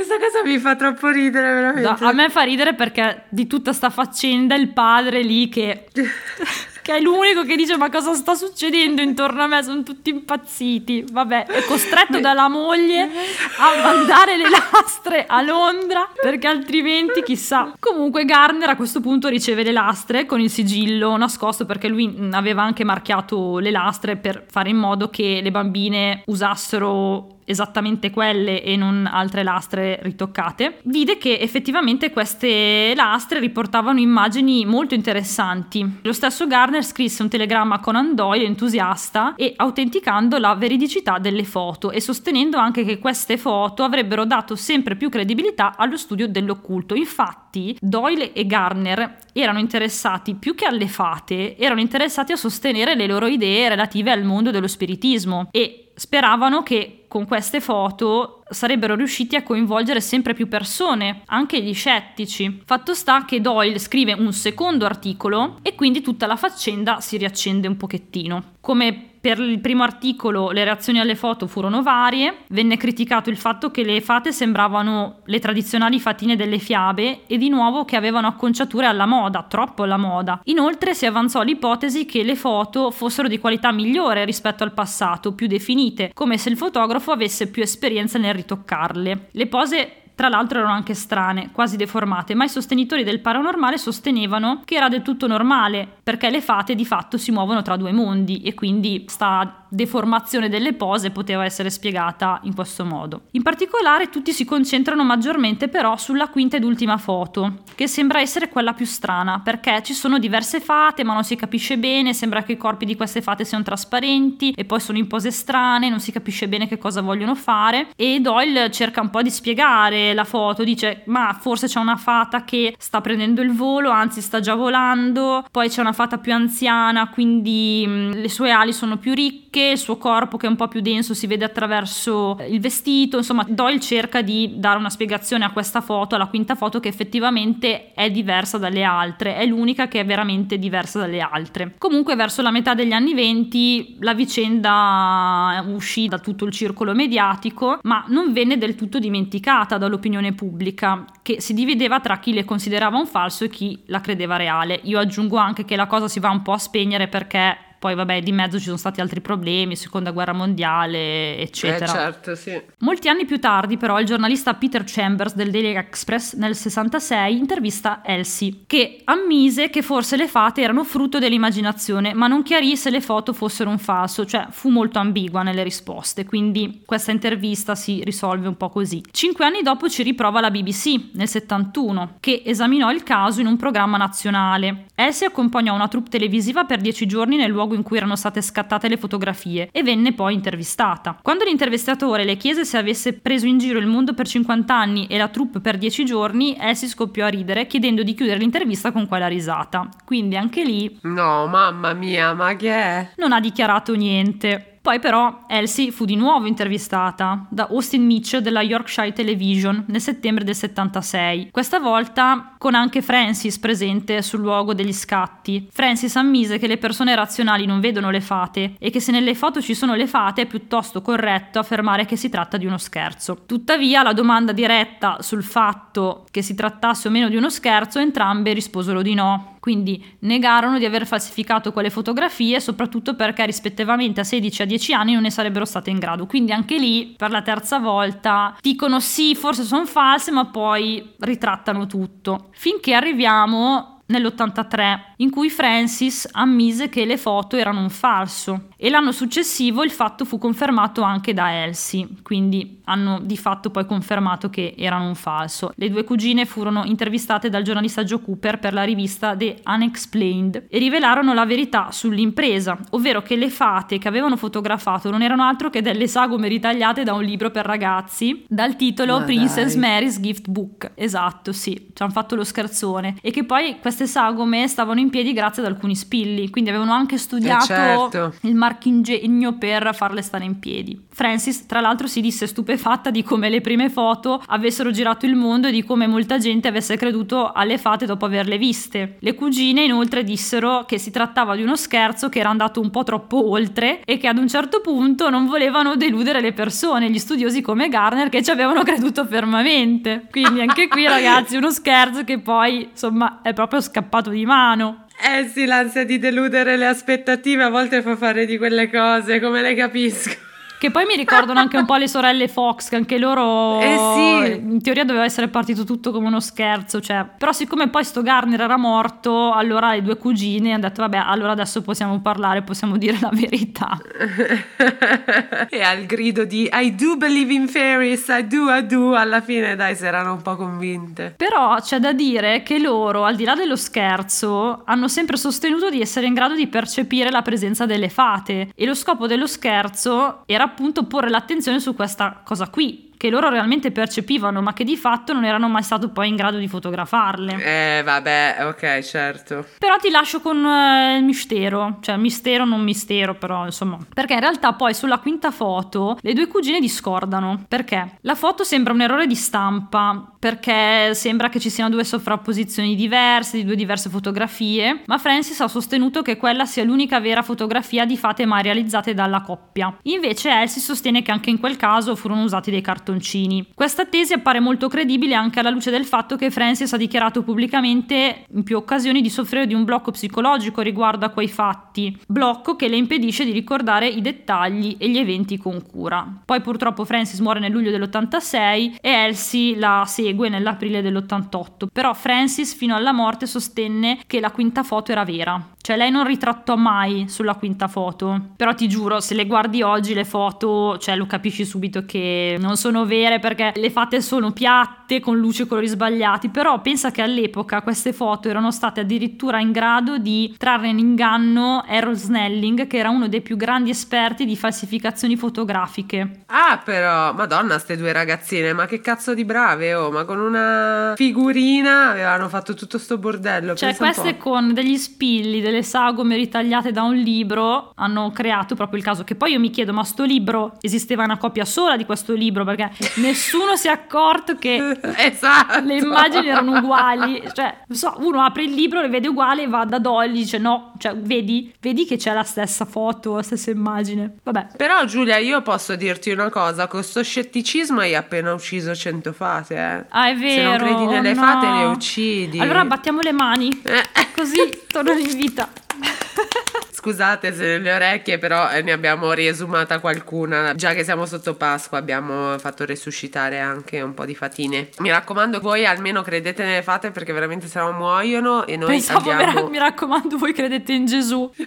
Speaker 1: Questa cosa mi fa troppo ridere, veramente.
Speaker 2: No, a me fa ridere perché di tutta sta faccenda il padre lì che... che è l'unico che dice ma cosa sta succedendo intorno a me, sono tutti impazziti. Vabbè, è costretto dalla moglie a mandare le lastre a Londra perché altrimenti chissà. Comunque Garner a questo punto riceve le lastre con il sigillo nascosto perché lui aveva anche marchiato le lastre per fare in modo che le bambine usassero esattamente quelle e non altre lastre ritoccate, vide che effettivamente queste lastre riportavano immagini molto interessanti. Lo stesso Garner scrisse un telegramma a Conan Doyle entusiasta e autenticando la veridicità delle foto e sostenendo anche che queste foto avrebbero dato sempre più credibilità allo studio dell'occulto. Infatti Doyle e Garner erano interessati più che alle fate, erano interessati a sostenere le loro idee relative al mondo dello spiritismo e speravano che con queste foto sarebbero riusciti a coinvolgere sempre più persone, anche gli scettici. Fatto sta che Doyle scrive un secondo articolo e quindi tutta la faccenda si riaccende un pochettino. Come per il primo articolo le reazioni alle foto furono varie, venne criticato il fatto che le fate sembravano le tradizionali fatine delle fiabe e di nuovo che avevano acconciature alla moda, troppo alla moda. Inoltre si avanzò l'ipotesi che le foto fossero di qualità migliore rispetto al passato, più definite, come se il fotografo avesse più esperienza nel ritoccarle. Le pose tra l'altro erano anche strane, quasi deformate, ma i sostenitori del paranormale sostenevano che era del tutto normale, perché le fate di fatto si muovono tra due mondi e quindi sta deformazione delle pose poteva essere spiegata in questo modo. In particolare tutti si concentrano maggiormente però sulla quinta ed ultima foto, che sembra essere quella più strana, perché ci sono diverse fate ma non si capisce bene, sembra che i corpi di queste fate siano trasparenti e poi sono in pose strane, non si capisce bene che cosa vogliono fare e Doyle cerca un po' di spiegare la foto, dice ma forse c'è una fata che sta prendendo il volo, anzi sta già volando, poi c'è una fata più anziana, quindi le sue ali sono più ricche, il suo corpo che è un po' più denso si vede attraverso il vestito, insomma Doyle cerca di dare una spiegazione a questa foto, alla quinta foto che effettivamente è diversa dalle altre, è l'unica che è veramente diversa dalle altre. Comunque verso la metà degli anni 20 la vicenda uscì da tutto il circolo mediatico, ma non venne del tutto dimenticata dall'opinione pubblica, che si divideva tra chi le considerava un falso e chi la credeva reale. Io aggiungo anche che la cosa si va un po' a spegnere perché poi vabbè di mezzo ci sono stati altri problemi, seconda guerra mondiale, eccetera.
Speaker 1: Eh certo, sì.
Speaker 2: Molti anni più tardi però il giornalista Peter Chambers del Daily Express nel 66 intervista Elsie, che ammise che forse le fate erano frutto dell'immaginazione, ma non chiarì se le foto fossero un falso, cioè fu molto ambigua nelle risposte, quindi questa intervista si risolve un po' così. Cinque anni dopo ci riprova la BBC, nel 71, che esaminò il caso in un programma nazionale. Elsie accompagnò una troupe televisiva per dieci giorni nel luogo luogo in cui erano state scattate le fotografie e venne poi intervistata. Quando l'intervistatore le chiese se avesse preso in giro il mondo per 50 anni e la troupe per 10 giorni, Elsie scoppiò a ridere chiedendo di chiudere l'intervista con quella risata. Quindi anche lì...
Speaker 1: No, mamma mia, ma che è?
Speaker 2: Non ha dichiarato niente. Poi però Elsie fu di nuovo intervistata da Austin Mitchell della Yorkshire Television nel settembre del 76, questa volta con anche Francis presente sul luogo degli scatti. Francis ammise che le persone razionali non vedono le fate e che se nelle foto ci sono le fate è piuttosto corretto affermare che si tratta di uno scherzo. Tuttavia la domanda diretta sul fatto che si trattasse o meno di uno scherzo entrambe risposero di no. Quindi negarono di aver falsificato quelle fotografie, soprattutto perché rispettivamente a 16 e a 10 anni non ne sarebbero state in grado. Quindi anche lì, per la terza volta, dicono sì, forse sono false, ma poi ritrattano tutto. Finché arriviamo nell'83, in cui Francis ammise che le foto erano un falso e l'anno successivo il fatto fu confermato anche da Elsie, quindi hanno di fatto poi confermato che erano un falso. Le due cugine furono intervistate dal giornalista Joe Cooper per la rivista The Unexplained e rivelarono la verità sull'impresa, ovvero che le fate che avevano fotografato non erano altro che delle sagome ritagliate da un libro per ragazzi dal titolo Ma Princess dai. Mary's Gift Book. Esatto, sì, ci hanno fatto lo scherzone e che poi queste sagome stavano in piedi grazie ad alcuni spilli, quindi avevano anche studiato eh certo. il marchingegno per farle stare in piedi. Francis, tra l'altro, si disse stupefatta di come le prime foto avessero girato il mondo e di come molta gente avesse creduto alle fate dopo averle viste. Le cugine inoltre dissero che si trattava di uno scherzo che era andato un po' troppo oltre e che ad un certo punto non volevano deludere le persone, gli studiosi come Garner che ci avevano creduto fermamente. Quindi anche qui ragazzi uno scherzo che poi insomma è proprio scappato di mano.
Speaker 1: Eh sì, l'ansia di deludere le aspettative a volte fa fare di quelle cose, come le capisco.
Speaker 2: Che poi mi ricordano anche un po' le sorelle Fox, che anche loro
Speaker 1: eh sì.
Speaker 2: in teoria doveva essere partito tutto come uno scherzo. Cioè. Però siccome poi sto Garner era morto, allora le due cugine hanno detto vabbè, allora adesso possiamo parlare, possiamo dire la verità.
Speaker 1: e al grido di I do believe in fairies, I do, I do, alla fine dai, si erano un po' convinte.
Speaker 2: Però c'è da dire che loro, al di là dello scherzo, hanno sempre sostenuto di essere in grado di percepire la presenza delle fate. E lo scopo dello scherzo era appunto porre l'attenzione su questa cosa qui, che loro realmente percepivano, ma che di fatto non erano mai stato poi in grado di fotografarle.
Speaker 1: Eh, vabbè, ok, certo.
Speaker 2: Però ti lascio con eh, il mistero, cioè mistero non mistero, però insomma, perché in realtà poi sulla quinta foto le due cugine discordano. Perché? La foto sembra un errore di stampa, perché sembra che ci siano due sovrapposizioni diverse, di due diverse fotografie, ma Francis ha sostenuto che quella sia l'unica vera fotografia di fate mai realizzate dalla coppia. Invece Elsie sostiene che anche in quel caso furono usati dei cartoncini. Questa tesi appare molto credibile anche alla luce del fatto che Francis ha dichiarato pubblicamente in più occasioni di soffrire di un blocco psicologico riguardo a quei fatti, blocco che le impedisce di ricordare i dettagli e gli eventi con cura. Poi purtroppo Francis muore nel luglio dell'86 e Elsie la segue nell'aprile dell'88, però Francis fino alla morte sostenne che la quinta foto era vera, cioè lei non ritrattò mai sulla quinta foto, però ti giuro se le guardi oggi le foto, cioè lo capisci subito che non sono vere perché le fatte sono piatte con luce e colori sbagliati, però pensa che all'epoca queste foto erano state addirittura in grado di trarre in inganno Errol Snelling che era uno dei più grandi esperti di falsificazioni fotografiche.
Speaker 1: Ah però, madonna ste due ragazzine, ma che cazzo di brave oh, ma con una figurina avevano fatto tutto sto bordello.
Speaker 2: Cioè queste con degli spilli, delle sagome ritagliate da un libro hanno creato proprio il caso che poi io mi chiedo ma sto libro esisteva una copia sola di questo libro perché nessuno si è accorto che
Speaker 1: esatto.
Speaker 2: le immagini erano uguali cioè so, uno apre il libro le vede uguali e va da Dolly dice no cioè vedi vedi che c'è la stessa foto la stessa immagine vabbè
Speaker 1: però Giulia io posso dirti una cosa con sto scetticismo hai appena ucciso cento fate eh.
Speaker 2: ah è vero
Speaker 1: se non credi nelle
Speaker 2: no.
Speaker 1: fate le uccidi
Speaker 2: allora battiamo le mani
Speaker 1: Eh.
Speaker 2: così tornano in vita
Speaker 1: Scusate se nelle orecchie, però eh, ne abbiamo riesumata qualcuna. Già che siamo sotto Pasqua, abbiamo fatto resuscitare anche un po' di fatine. Mi raccomando, voi almeno credete nelle fate perché veramente se no muoiono e noi
Speaker 2: Pensavo,
Speaker 1: abbiamo.
Speaker 2: mi raccomando, voi credete in Gesù.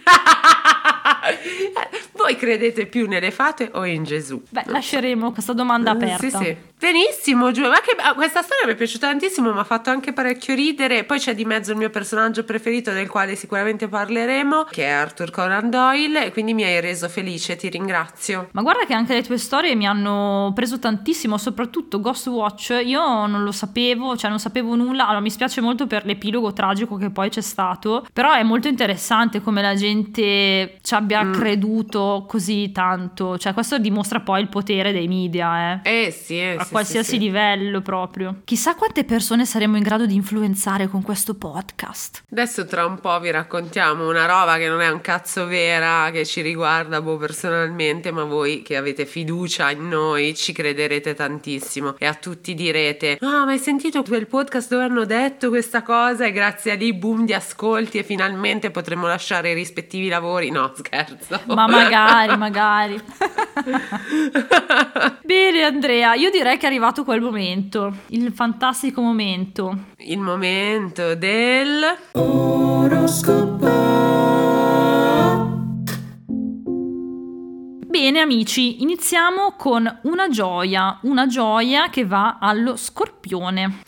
Speaker 1: voi credete più nelle fate o in Gesù?
Speaker 2: Beh, lasceremo questa domanda aperta.
Speaker 1: Sì, sì. Benissimo, Giulia. Ma che, ah, questa storia mi è piaciuta tantissimo, mi ha fatto anche parecchio ridere. Poi c'è di mezzo il mio personaggio preferito, del quale sicuramente parleremo, che è Arthur Conan Doyle. E quindi mi hai reso felice, ti ringrazio.
Speaker 2: Ma guarda che anche le tue storie mi hanno preso tantissimo, soprattutto Ghost Watch. Io non lo sapevo, cioè non sapevo nulla. Allora mi spiace molto per l'epilogo tragico che poi c'è stato, però è molto interessante come la gente ci abbia
Speaker 1: Mm.
Speaker 2: creduto così tanto. Cioè questo dimostra poi il potere dei media, eh.
Speaker 1: Eh sì, eh,
Speaker 2: A
Speaker 1: sì,
Speaker 2: qualsiasi
Speaker 1: sì,
Speaker 2: livello proprio. Chissà quante persone saremo in grado di influenzare con questo podcast.
Speaker 1: Adesso tra un po' vi raccontiamo una roba che non è un cazzo vera, che ci riguarda boh, personalmente, ma voi che avete fiducia in noi ci crederete tantissimo e a tutti direte ah ma hai sentito quel podcast dove hanno detto questa cosa e grazie a lì boom di ascolti e finalmente potremo lasciare i rispettivi lavori. No, scherzo.
Speaker 2: Ma magari, magari. Bene Andrea, io direi che è arrivato quel momento, il fantastico momento.
Speaker 1: Il momento del...
Speaker 2: Bene amici, iniziamo con una gioia, una gioia che va allo scorpione.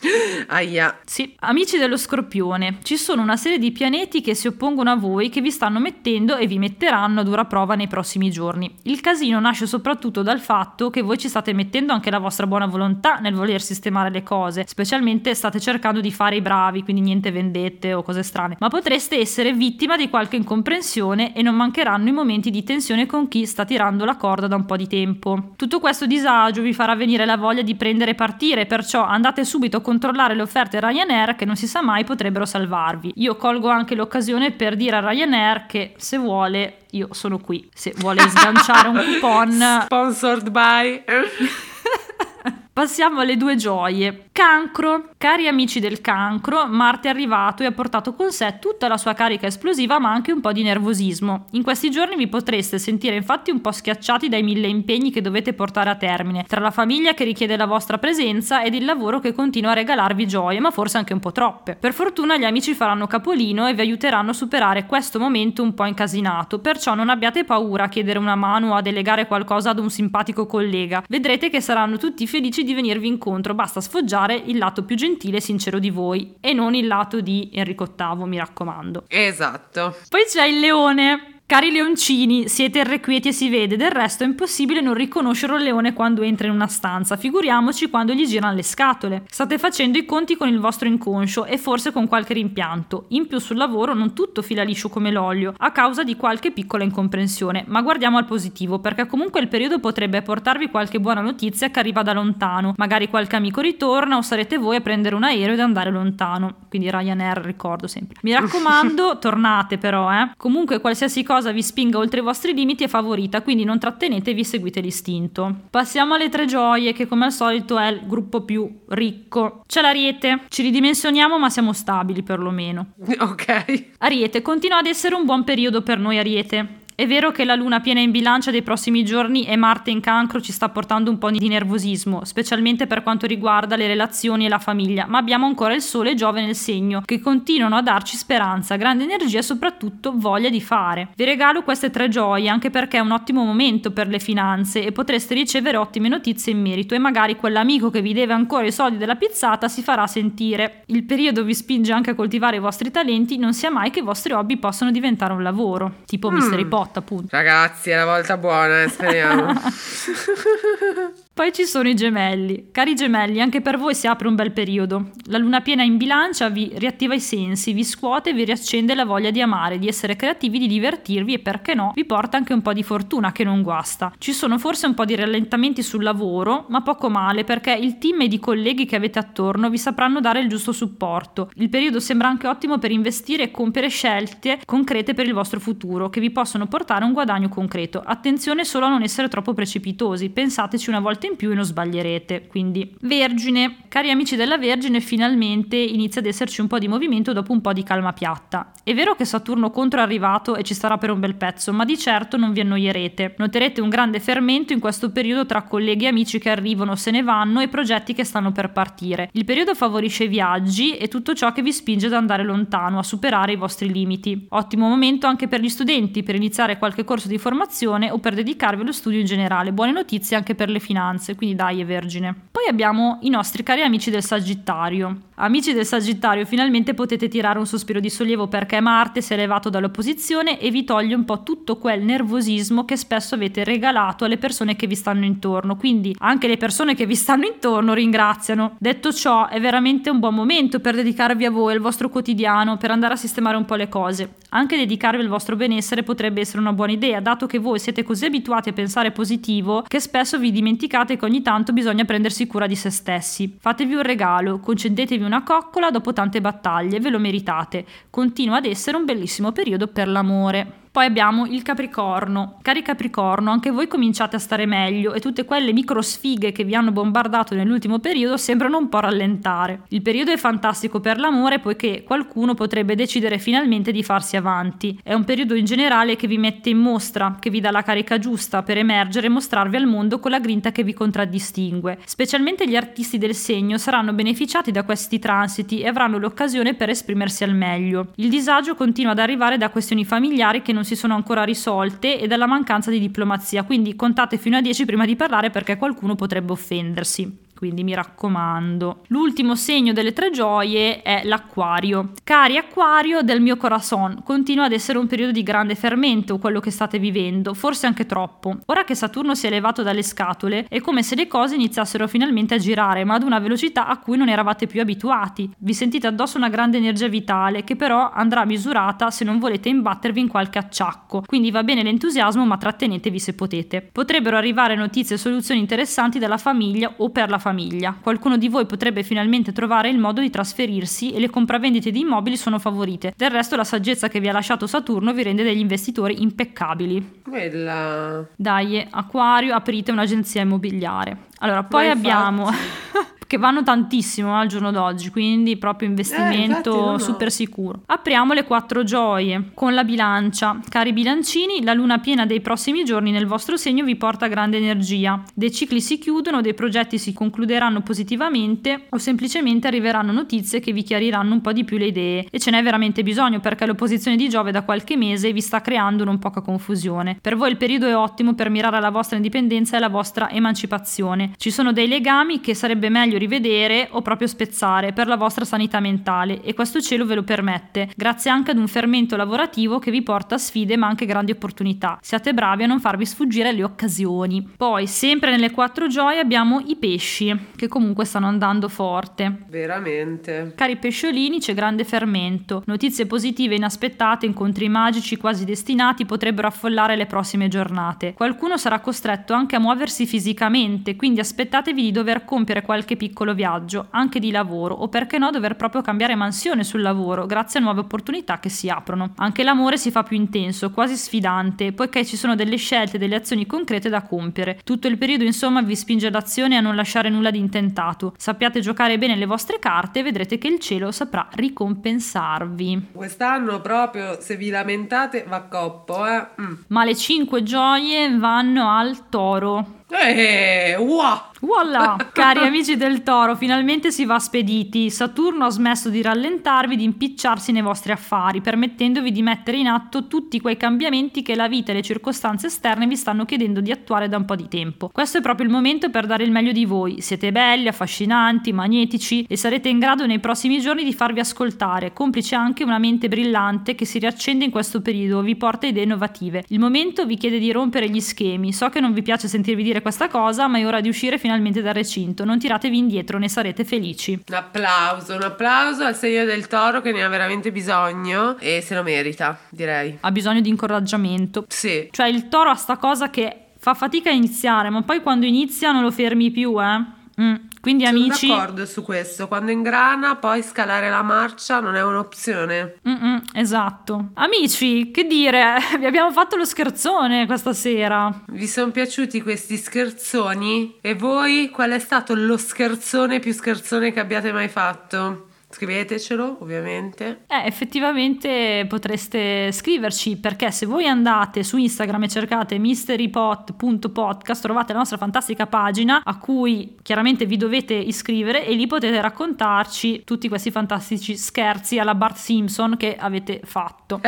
Speaker 1: Aia.
Speaker 2: Sì, amici dello Scorpione, ci sono una serie di pianeti che si oppongono a voi, che vi stanno mettendo e vi metteranno a dura prova nei prossimi giorni. Il casino nasce soprattutto dal fatto che voi ci state mettendo anche la vostra buona volontà nel voler sistemare le cose, specialmente state cercando di fare i bravi, quindi niente vendette o cose strane, ma potreste essere vittima di qualche incomprensione e non mancheranno i momenti di tensione con chi sta tirando la corda da un po' di tempo. Tutto questo disagio vi farà venire la voglia di prendere e partire, perciò andate subito a controllare le offerte Ryanair che non si sa mai potrebbero salvarvi. Io colgo anche l'occasione per dire a Ryanair che se vuole io sono qui, se vuole sganciare un coupon.
Speaker 1: Sponsored by...
Speaker 2: Passiamo alle due gioie. Cancro. Cari amici del cancro, Marte è arrivato e ha portato con sé tutta la sua carica esplosiva ma anche un po' di nervosismo. In questi giorni vi potreste sentire infatti un po' schiacciati dai mille impegni che dovete portare a termine, tra la famiglia che richiede la vostra presenza ed il lavoro che continua a regalarvi gioie, ma forse anche un po' troppe. Per fortuna gli amici faranno capolino e vi aiuteranno a superare questo momento un po' incasinato, perciò non abbiate paura a chiedere una mano o a delegare qualcosa ad un simpatico collega. Vedrete che saranno tutti felici di venirvi incontro, basta sfoggiare il lato più gentile e sincero di voi e non il lato di Enrico VIII, mi raccomando.
Speaker 1: Esatto.
Speaker 2: Poi c'è il leone. Cari leoncini, siete irrequieti e si vede, del resto è impossibile non riconoscere un leone quando entra in una stanza, figuriamoci quando gli girano le scatole. State facendo i conti con il vostro inconscio e forse con qualche rimpianto. In più sul lavoro non tutto fila liscio come l'olio, a causa di qualche piccola incomprensione, ma guardiamo al positivo, perché comunque il periodo potrebbe portarvi qualche buona notizia che arriva da lontano, magari qualche amico ritorna o sarete voi a prendere un aereo ed andare lontano. Quindi Ryanair ricordo sempre. Mi raccomando, tornate però, eh. Comunque qualsiasi cosa vi spinga oltre i vostri limiti è favorita, quindi non trattenetevi seguite l'istinto. Passiamo alle tre gioie, che come al solito è il gruppo più ricco. C'è l'Ariete, ci ridimensioniamo ma siamo stabili perlomeno.
Speaker 1: Ok.
Speaker 2: Ariete, continua ad essere un buon periodo per noi Ariete. È vero che la luna piena in bilancia dei prossimi giorni e Marte in cancro ci sta portando un po' di nervosismo, specialmente per quanto riguarda le relazioni e la famiglia, ma abbiamo ancora il Sole e Giove nel segno, che continuano a darci speranza, grande energia e soprattutto voglia di fare. Vi regalo queste tre gioie anche perché è un ottimo momento per le finanze e potreste ricevere ottime notizie in merito e magari quell'amico che vi deve ancora i soldi della pizzata si farà sentire. Il periodo vi spinge anche a coltivare i vostri talenti, non sia mai che i vostri hobby possano diventare un lavoro, tipo mm. Mystery Appunto.
Speaker 1: Ragazzi, è la volta buona, eh, speriamo.
Speaker 2: Poi ci sono i gemelli. Cari gemelli, anche per voi si apre un bel periodo. La luna piena in bilancia vi riattiva i sensi, vi scuote e vi riaccende la voglia di amare, di essere creativi, di divertirvi e perché no, vi porta anche un po' di fortuna che non guasta. Ci sono forse un po' di rallentamenti sul lavoro, ma poco male perché il team e i colleghi che avete attorno vi sapranno dare il giusto supporto. Il periodo sembra anche ottimo per investire e compiere scelte concrete per il vostro futuro che vi possono portare un guadagno concreto. Attenzione solo a non essere troppo precipitosi, pensateci una volta in più e non sbaglierete. Quindi, Vergine, cari amici della Vergine, finalmente inizia ad esserci un po' di movimento dopo un po' di calma piatta. È vero che Saturno contro è arrivato e ci starà per un bel pezzo, ma di certo non vi annoierete. Noterete un grande fermento in questo periodo tra colleghi e amici che arrivano se ne vanno e progetti che stanno per partire. Il periodo favorisce i viaggi e tutto ciò che vi spinge ad andare lontano, a superare i vostri limiti. Ottimo momento anche per gli studenti per iniziare qualche corso di formazione o per dedicarvi allo studio in generale. Buone notizie anche per le finanze finanze, quindi dai, è vergine. Poi abbiamo i nostri cari amici del Sagittario. Amici del Sagittario, finalmente potete tirare un sospiro di sollievo perché Marte si è levato dall'opposizione e vi toglie un po' tutto quel nervosismo che spesso avete regalato alle persone che vi stanno intorno. Quindi anche le persone che vi stanno intorno ringraziano. Detto ciò, è veramente un buon momento per dedicarvi a voi, al vostro quotidiano, per andare a sistemare un po' le cose. Anche dedicarvi al vostro benessere potrebbe essere una buona idea, dato che voi siete così abituati a pensare positivo che spesso vi dimenticate che ogni tanto bisogna prendersi cura di se stessi. Fatevi un regalo, concedetevi una coccola dopo tante battaglie, ve lo meritate. Continua ad essere un bellissimo periodo per l'amore. Poi abbiamo il Capricorno. Cari Capricorno, anche voi cominciate a stare meglio e tutte quelle micro sfighe che vi hanno bombardato nell'ultimo periodo sembrano un po' rallentare. Il periodo è fantastico per l'amore poiché qualcuno potrebbe decidere finalmente di farsi avanti. È un periodo in generale che vi mette in mostra, che vi dà la carica giusta per emergere e mostrarvi al mondo con la grinta che vi contraddistingue. Specialmente gli artisti del segno saranno beneficiati da questi transiti e avranno l'occasione per esprimersi al meglio. Il disagio continua ad arrivare da questioni familiari che non si sono ancora risolte e dalla mancanza di diplomazia, quindi contate fino a 10 prima di parlare perché qualcuno potrebbe offendersi quindi mi raccomando. L'ultimo segno delle tre gioie è l'acquario. Cari acquario del mio corazon, continua ad essere un periodo di grande fermento quello che state vivendo, forse anche troppo. Ora che Saturno si è levato dalle scatole, è come se le cose iniziassero finalmente a girare, ma ad una velocità a cui non eravate più abituati. Vi sentite addosso una grande energia vitale che però andrà misurata se non volete imbattervi in qualche acciacco. Quindi va bene l'entusiasmo, ma trattenetevi se potete. Potrebbero arrivare notizie e soluzioni interessanti dalla famiglia o per la famiglia famiglia. Qualcuno di voi potrebbe finalmente trovare il modo di trasferirsi e le compravendite di immobili sono favorite. Del resto la saggezza che vi ha lasciato Saturno vi rende degli investitori impeccabili.
Speaker 1: Quella.
Speaker 2: Dai, Acquario, aprite un'agenzia immobiliare. Allora, poi abbiamo che vanno tantissimo al giorno d'oggi, quindi proprio investimento eh, super sicuro. Apriamo le quattro gioie con la bilancia. Cari bilancini, la luna piena dei prossimi giorni nel vostro segno vi porta grande energia. Dei cicli si chiudono, dei progetti si concluderanno positivamente o semplicemente arriveranno notizie che vi chiariranno un po' di più le idee e ce n'è veramente bisogno perché l'opposizione di Giove da qualche mese vi sta creando non poca confusione. Per voi il periodo è ottimo per mirare alla vostra indipendenza e alla vostra emancipazione. Ci sono dei legami che sarebbe meglio meglio rivedere o proprio spezzare per la vostra sanità mentale e questo cielo ve lo permette, grazie anche ad un fermento lavorativo che vi porta a sfide ma anche grandi opportunità. Siate bravi a non farvi sfuggire le occasioni. Poi, sempre nelle quattro gioie abbiamo i pesci, che comunque stanno andando forte.
Speaker 1: Veramente.
Speaker 2: Cari pesciolini, c'è grande fermento. Notizie positive inaspettate, incontri magici quasi destinati potrebbero affollare le prossime giornate. Qualcuno sarà costretto anche a muoversi fisicamente, quindi aspettatevi di dover compiere qualche piccolo viaggio, anche di lavoro, o perché no dover proprio cambiare mansione sul lavoro, grazie a nuove opportunità che si aprono. Anche l'amore si fa più intenso, quasi sfidante, poiché ci sono delle scelte, delle azioni concrete da compiere. Tutto il periodo insomma vi spinge l'azione e a non lasciare nulla di intentato. Sappiate giocare bene le vostre carte e vedrete che il cielo saprà ricompensarvi.
Speaker 1: Quest'anno proprio se vi lamentate va coppo, eh. Mm.
Speaker 2: Ma le 5 gioie vanno al toro.
Speaker 1: Eh, wow.
Speaker 2: Voilà! Cari amici del toro, finalmente si va spediti. Saturno ha smesso di rallentarvi, di impicciarsi nei vostri affari, permettendovi di mettere in atto tutti quei cambiamenti che la vita e le circostanze esterne vi stanno chiedendo di attuare da un po' di tempo. Questo è proprio il momento per dare il meglio di voi. Siete belli, affascinanti, magnetici e sarete in grado nei prossimi giorni di farvi ascoltare, complice anche una mente brillante che si riaccende in questo periodo, vi porta idee innovative. Il momento vi chiede di rompere gli schemi. So che non vi piace sentirvi dire questa cosa, ma è ora di uscire finalmente dal recinto. Non tiratevi indietro, ne sarete felici.
Speaker 1: Un applauso, un applauso al segno del toro che ne ha veramente bisogno e se lo merita, direi.
Speaker 2: Ha bisogno di incoraggiamento.
Speaker 1: Sì.
Speaker 2: Cioè il toro ha sta cosa che fa fatica a iniziare, ma poi quando inizia non lo fermi più, eh. Mm. Quindi
Speaker 1: Sono
Speaker 2: amici,
Speaker 1: d'accordo su questo. Quando ingrana, poi scalare la marcia non è un'opzione.
Speaker 2: Mm-mm, esatto. Amici, che dire, vi abbiamo fatto lo scherzone questa sera.
Speaker 1: Vi sono piaciuti questi scherzoni? E voi qual è stato lo scherzone più scherzone che abbiate mai fatto? Scrivetecelo, ovviamente.
Speaker 2: Eh, effettivamente potreste scriverci perché se voi andate su Instagram e cercate mysterypot.podcast trovate la nostra fantastica pagina a cui chiaramente vi dovete iscrivere e lì potete raccontarci tutti questi fantastici scherzi alla Bart Simpson che avete fatto.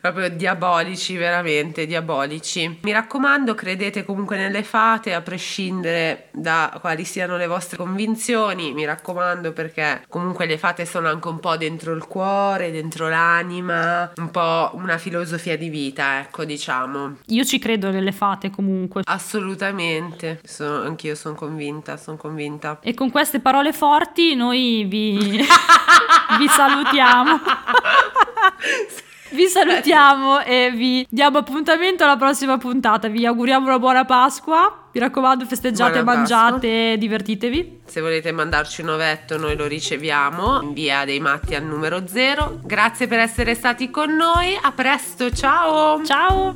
Speaker 1: Proprio diabolici, veramente diabolici. Mi raccomando, credete comunque nelle fate, a prescindere da quali siano le vostre convinzioni. Mi raccomando, perché comunque le fate sono anche un po' dentro il cuore, dentro l'anima, un po' una filosofia di vita, ecco, diciamo.
Speaker 2: Io ci credo nelle fate comunque.
Speaker 1: Assolutamente, sono, anch'io sono convinta, sono convinta.
Speaker 2: E con queste parole forti noi vi, vi salutiamo. Vi salutiamo e vi diamo appuntamento alla prossima puntata. Vi auguriamo una buona Pasqua. Mi raccomando, festeggiate,
Speaker 1: Buona
Speaker 2: mangiate, divertitevi.
Speaker 1: Se volete mandarci un ovetto, noi lo riceviamo in via dei matti al numero 0. Grazie per essere stati con noi. A presto, ciao!
Speaker 2: Ciao!